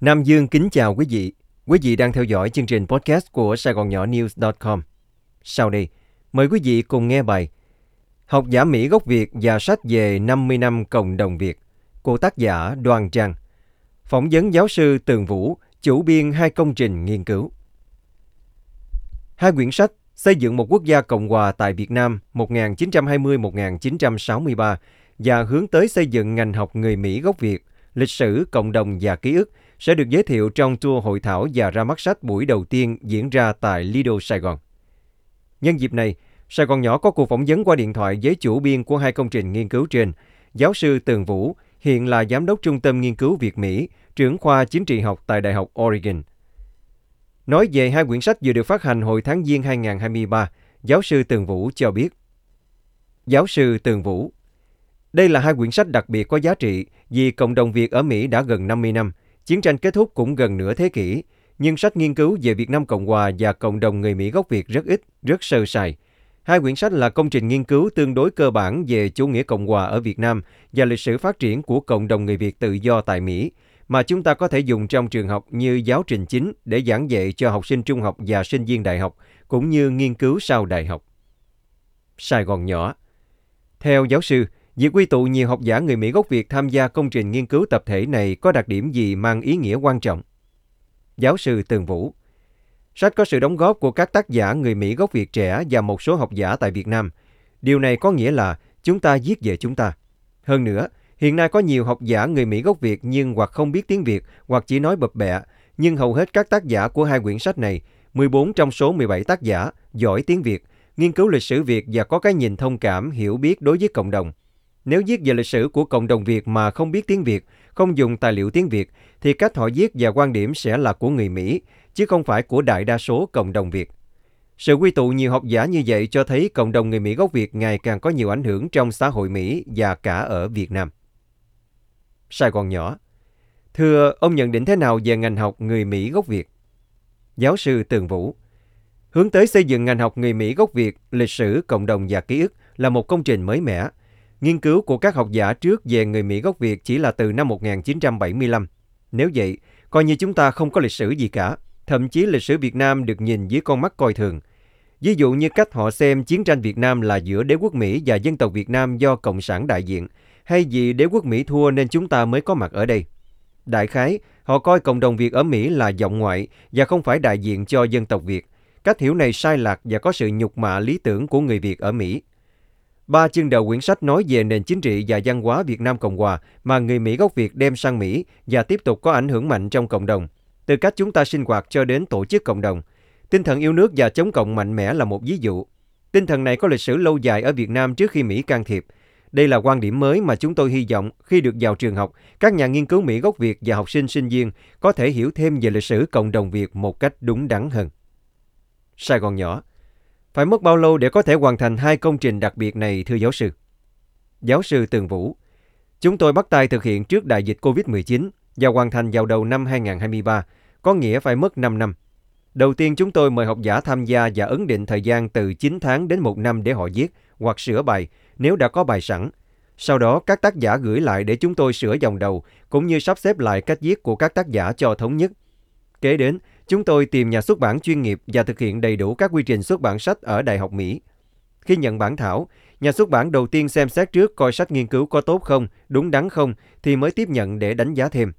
Nam Dương kính chào quý vị. Quý vị đang theo dõi chương trình podcast của Sài Gòn Nhỏ News.com. Sau đây, mời quý vị cùng nghe bài Học giả Mỹ gốc Việt và sách về 50 năm cộng đồng Việt của tác giả Đoàn Trang. Phỏng vấn giáo sư Tường Vũ, chủ biên hai công trình nghiên cứu. Hai quyển sách Xây dựng một quốc gia Cộng hòa tại Việt Nam 1920-1963 và hướng tới xây dựng ngành học người Mỹ gốc Việt, lịch sử, cộng đồng và ký ức sẽ được giới thiệu trong tour hội thảo và ra mắt sách buổi đầu tiên diễn ra tại Lido Sài Gòn. Nhân dịp này, Sài Gòn Nhỏ có cuộc phỏng vấn qua điện thoại với chủ biên của hai công trình nghiên cứu trên, giáo sư Tường Vũ, hiện là giám đốc Trung tâm Nghiên cứu Việt Mỹ, trưởng khoa chính trị học tại Đại học Oregon. Nói về hai quyển sách vừa được phát hành hồi tháng Giêng 2023, giáo sư Tường Vũ cho biết. Giáo sư Tường Vũ Đây là hai quyển sách đặc biệt có giá trị vì cộng đồng Việt ở Mỹ đã gần 50 năm, chiến tranh kết thúc cũng gần nửa thế kỷ, nhưng sách nghiên cứu về Việt Nam Cộng Hòa và cộng đồng người Mỹ gốc Việt rất ít, rất sơ sài. Hai quyển sách là công trình nghiên cứu tương đối cơ bản về chủ nghĩa Cộng Hòa ở Việt Nam và lịch sử phát triển của cộng đồng người Việt tự do tại Mỹ, mà chúng ta có thể dùng trong trường học như giáo trình chính để giảng dạy cho học sinh trung học và sinh viên đại học, cũng như nghiên cứu sau đại học. Sài Gòn nhỏ Theo giáo sư, việc quy tụ nhiều học giả người Mỹ gốc Việt tham gia công trình nghiên cứu tập thể này có đặc điểm gì mang ý nghĩa quan trọng? Giáo sư Tường Vũ Sách có sự đóng góp của các tác giả người Mỹ gốc Việt trẻ và một số học giả tại Việt Nam. Điều này có nghĩa là chúng ta viết về chúng ta. Hơn nữa, hiện nay có nhiều học giả người Mỹ gốc Việt nhưng hoặc không biết tiếng Việt hoặc chỉ nói bập bẹ, nhưng hầu hết các tác giả của hai quyển sách này, 14 trong số 17 tác giả, giỏi tiếng Việt, nghiên cứu lịch sử Việt và có cái nhìn thông cảm, hiểu biết đối với cộng đồng. Nếu viết về lịch sử của cộng đồng Việt mà không biết tiếng Việt, không dùng tài liệu tiếng Việt, thì cách họ viết và quan điểm sẽ là của người Mỹ, chứ không phải của đại đa số cộng đồng Việt. Sự quy tụ nhiều học giả như vậy cho thấy cộng đồng người Mỹ gốc Việt ngày càng có nhiều ảnh hưởng trong xã hội Mỹ và cả ở Việt Nam. Sài Gòn nhỏ Thưa, ông nhận định thế nào về ngành học người Mỹ gốc Việt? Giáo sư Tường Vũ Hướng tới xây dựng ngành học người Mỹ gốc Việt, lịch sử, cộng đồng và ký ức là một công trình mới mẻ. Nghiên cứu của các học giả trước về người Mỹ gốc Việt chỉ là từ năm 1975. Nếu vậy, coi như chúng ta không có lịch sử gì cả. Thậm chí lịch sử Việt Nam được nhìn dưới con mắt coi thường. Ví dụ như cách họ xem chiến tranh Việt Nam là giữa đế quốc Mỹ và dân tộc Việt Nam do Cộng sản đại diện, hay vì đế quốc Mỹ thua nên chúng ta mới có mặt ở đây. Đại khái, họ coi cộng đồng Việt ở Mỹ là giọng ngoại và không phải đại diện cho dân tộc Việt. Cách hiểu này sai lạc và có sự nhục mạ lý tưởng của người Việt ở Mỹ. Ba chương đầu quyển sách nói về nền chính trị và văn hóa Việt Nam Cộng Hòa mà người Mỹ gốc Việt đem sang Mỹ và tiếp tục có ảnh hưởng mạnh trong cộng đồng. Từ cách chúng ta sinh hoạt cho đến tổ chức cộng đồng. Tinh thần yêu nước và chống cộng mạnh mẽ là một ví dụ. Tinh thần này có lịch sử lâu dài ở Việt Nam trước khi Mỹ can thiệp. Đây là quan điểm mới mà chúng tôi hy vọng khi được vào trường học, các nhà nghiên cứu Mỹ gốc Việt và học sinh sinh viên có thể hiểu thêm về lịch sử cộng đồng Việt một cách đúng đắn hơn. Sài Gòn nhỏ phải mất bao lâu để có thể hoàn thành hai công trình đặc biệt này thưa giáo sư? Giáo sư Tường Vũ Chúng tôi bắt tay thực hiện trước đại dịch COVID-19 và hoàn thành vào đầu năm 2023, có nghĩa phải mất 5 năm. Đầu tiên chúng tôi mời học giả tham gia và ấn định thời gian từ 9 tháng đến 1 năm để họ viết hoặc sửa bài nếu đã có bài sẵn. Sau đó các tác giả gửi lại để chúng tôi sửa dòng đầu cũng như sắp xếp lại cách viết của các tác giả cho thống nhất. Kế đến, chúng tôi tìm nhà xuất bản chuyên nghiệp và thực hiện đầy đủ các quy trình xuất bản sách ở Đại học Mỹ. Khi nhận bản thảo, nhà xuất bản đầu tiên xem xét trước coi sách nghiên cứu có tốt không, đúng đắn không thì mới tiếp nhận để đánh giá thêm.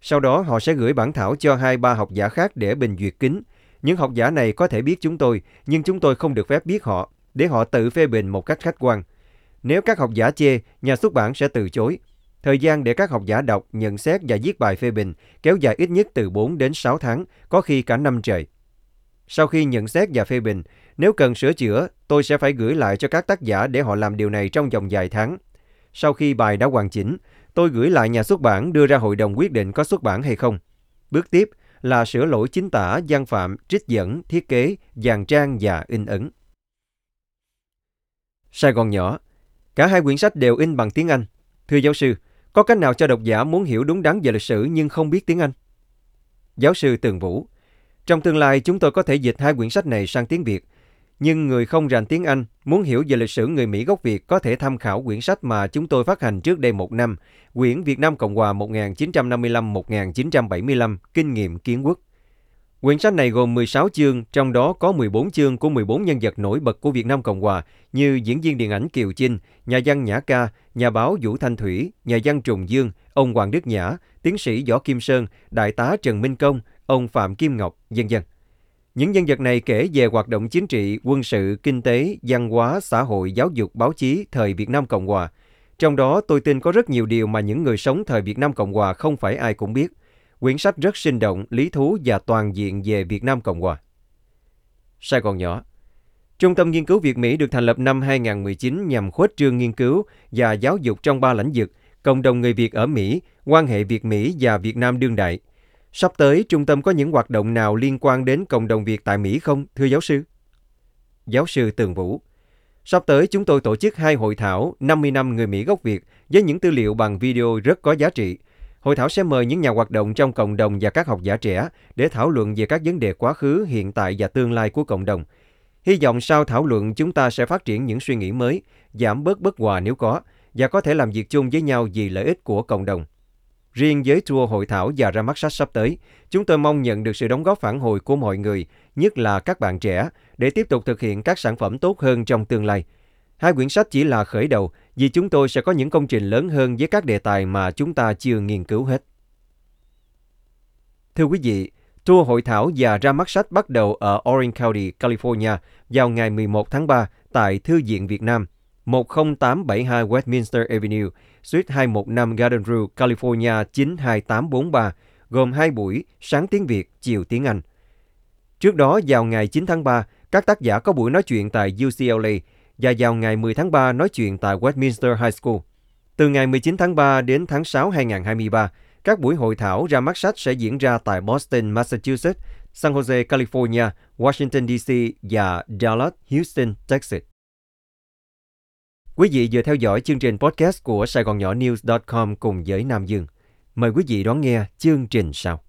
Sau đó họ sẽ gửi bản thảo cho hai ba học giả khác để bình duyệt kính. Những học giả này có thể biết chúng tôi, nhưng chúng tôi không được phép biết họ, để họ tự phê bình một cách khách quan. Nếu các học giả chê, nhà xuất bản sẽ từ chối. Thời gian để các học giả đọc, nhận xét và viết bài phê bình kéo dài ít nhất từ 4 đến 6 tháng, có khi cả năm trời. Sau khi nhận xét và phê bình, nếu cần sửa chữa, tôi sẽ phải gửi lại cho các tác giả để họ làm điều này trong vòng vài tháng. Sau khi bài đã hoàn chỉnh, tôi gửi lại nhà xuất bản đưa ra hội đồng quyết định có xuất bản hay không. Bước tiếp là sửa lỗi chính tả, gian phạm, trích dẫn, thiết kế, dàn trang và in ấn. Sài Gòn nhỏ Cả hai quyển sách đều in bằng tiếng Anh. Thưa giáo sư, có cách nào cho độc giả muốn hiểu đúng đắn về lịch sử nhưng không biết tiếng Anh? Giáo sư Tường Vũ Trong tương lai chúng tôi có thể dịch hai quyển sách này sang tiếng Việt. nhưng người không rành tiếng Anh muốn hiểu về lịch sử người Mỹ gốc Việt có thể tham khảo quyển sách mà chúng tôi phát hành trước đây một năm, quyển Việt Nam Cộng Hòa 1955-1975, Kinh nghiệm kiến quốc. Quyển sách này gồm 16 chương, trong đó có 14 chương của 14 nhân vật nổi bật của Việt Nam Cộng Hòa như diễn viên điện ảnh Kiều Chinh, nhà văn Nhã Ca, nhà báo Vũ Thanh Thủy, nhà văn Trùng Dương, ông Hoàng Đức Nhã, tiến sĩ Võ Kim Sơn, đại tá Trần Minh Công, ông Phạm Kim Ngọc, dân dân. Những nhân vật này kể về hoạt động chính trị, quân sự, kinh tế, văn hóa, xã hội, giáo dục, báo chí thời Việt Nam Cộng Hòa. Trong đó tôi tin có rất nhiều điều mà những người sống thời Việt Nam Cộng Hòa không phải ai cũng biết. Quyển sách rất sinh động, lý thú và toàn diện về Việt Nam Cộng Hòa. Sài Gòn nhỏ Trung tâm Nghiên cứu Việt Mỹ được thành lập năm 2019 nhằm khuếch trương nghiên cứu và giáo dục trong ba lĩnh vực, cộng đồng người Việt ở Mỹ, quan hệ Việt-Mỹ và Việt Nam đương đại. Sắp tới, trung tâm có những hoạt động nào liên quan đến cộng đồng Việt tại Mỹ không, thưa giáo sư? Giáo sư Tường Vũ Sắp tới, chúng tôi tổ chức hai hội thảo 50 năm người Mỹ gốc Việt với những tư liệu bằng video rất có giá trị – Hội thảo sẽ mời những nhà hoạt động trong cộng đồng và các học giả trẻ để thảo luận về các vấn đề quá khứ, hiện tại và tương lai của cộng đồng. Hy vọng sau thảo luận chúng ta sẽ phát triển những suy nghĩ mới, giảm bớt bất hòa nếu có, và có thể làm việc chung với nhau vì lợi ích của cộng đồng. Riêng với tour hội thảo và ra mắt sách sắp tới, chúng tôi mong nhận được sự đóng góp phản hồi của mọi người, nhất là các bạn trẻ, để tiếp tục thực hiện các sản phẩm tốt hơn trong tương lai – Hai quyển sách chỉ là khởi đầu vì chúng tôi sẽ có những công trình lớn hơn với các đề tài mà chúng ta chưa nghiên cứu hết. Thưa quý vị, tour hội thảo và ra mắt sách bắt đầu ở Orange County, California vào ngày 11 tháng 3 tại Thư viện Việt Nam, 10872 Westminster Avenue, Suite 215 Garden Rue, California 92843, gồm hai buổi sáng tiếng Việt, chiều tiếng Anh. Trước đó, vào ngày 9 tháng 3, các tác giả có buổi nói chuyện tại UCLA và vào ngày 10 tháng 3 nói chuyện tại Westminster High School. Từ ngày 19 tháng 3 đến tháng 6 2023, các buổi hội thảo ra mắt sách sẽ diễn ra tại Boston, Massachusetts, San Jose, California, Washington DC và Dallas, Houston, Texas. Quý vị vừa theo dõi chương trình podcast của Sài Gòn Nhỏ News.com cùng với Nam Dương. Mời quý vị đón nghe chương trình sau.